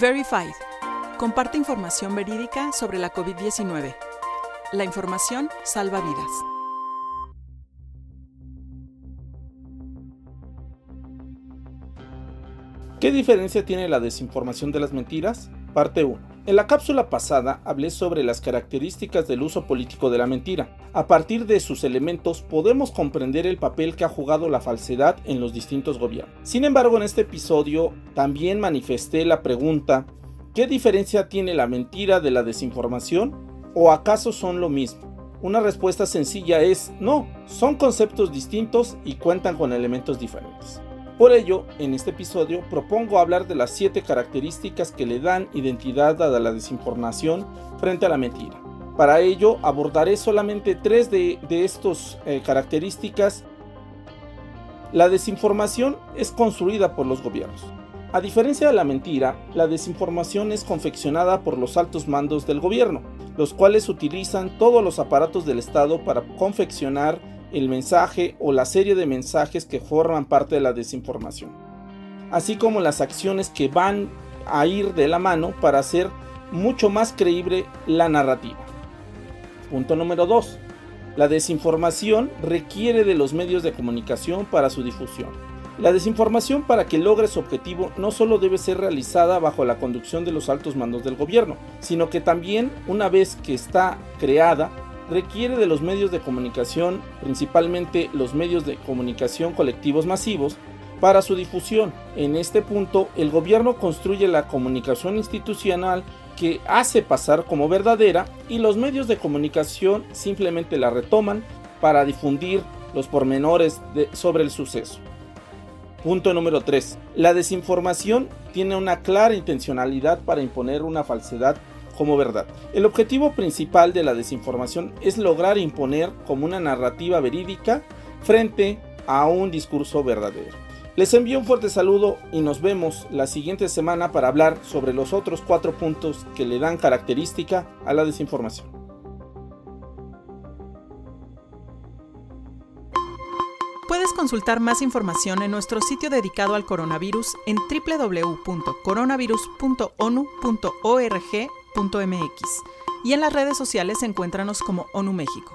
Verified. Comparte información verídica sobre la COVID-19. La información salva vidas. ¿Qué diferencia tiene la desinformación de las mentiras? Parte 1. En la cápsula pasada hablé sobre las características del uso político de la mentira. A partir de sus elementos podemos comprender el papel que ha jugado la falsedad en los distintos gobiernos. Sin embargo, en este episodio también manifesté la pregunta, ¿qué diferencia tiene la mentira de la desinformación? ¿O acaso son lo mismo? Una respuesta sencilla es no, son conceptos distintos y cuentan con elementos diferentes. Por ello, en este episodio propongo hablar de las 7 características que le dan identidad a la desinformación frente a la mentira. Para ello abordaré solamente tres de, estas eh, características. La desinformación es construida por los gobiernos. A diferencia de la mentira, la desinformación es confeccionada por los altos mandos del gobierno, los cuales utilizan todos los aparatos del Estado para confeccionar el mensaje o la serie de mensajes que forman parte de la desinformación, así como las acciones que van a ir de la mano para hacer mucho más creíble la narrativa. Punto número 2. La desinformación requiere de los medios de comunicación para su difusión. La desinformación para que logre su objetivo no solo debe ser realizada bajo la conducción de los altos mandos del gobierno, sino que también una vez que está creada requiere de los medios de comunicación, principalmente los medios de comunicación colectivos masivos, para su difusión. En este punto, el gobierno construye la comunicación institucional que hace pasar como verdadera y los medios de comunicación simplemente la retoman para difundir los pormenores sobre el suceso. Punto número 3. La desinformación tiene una clara intencionalidad para imponer una falsedad como verdad. El objetivo principal de la desinformación es lograr imponer como una narrativa verídica frente a un discurso verdadero. Les envío un fuerte saludo y nos vemos la siguiente semana para hablar sobre los otros cuatro puntos que le dan característica a la desinformación. Puedes consultar más información en nuestro sitio dedicado al coronavirus en www.coronavirus.onu.org y en las redes sociales encuéntranos como ONU México.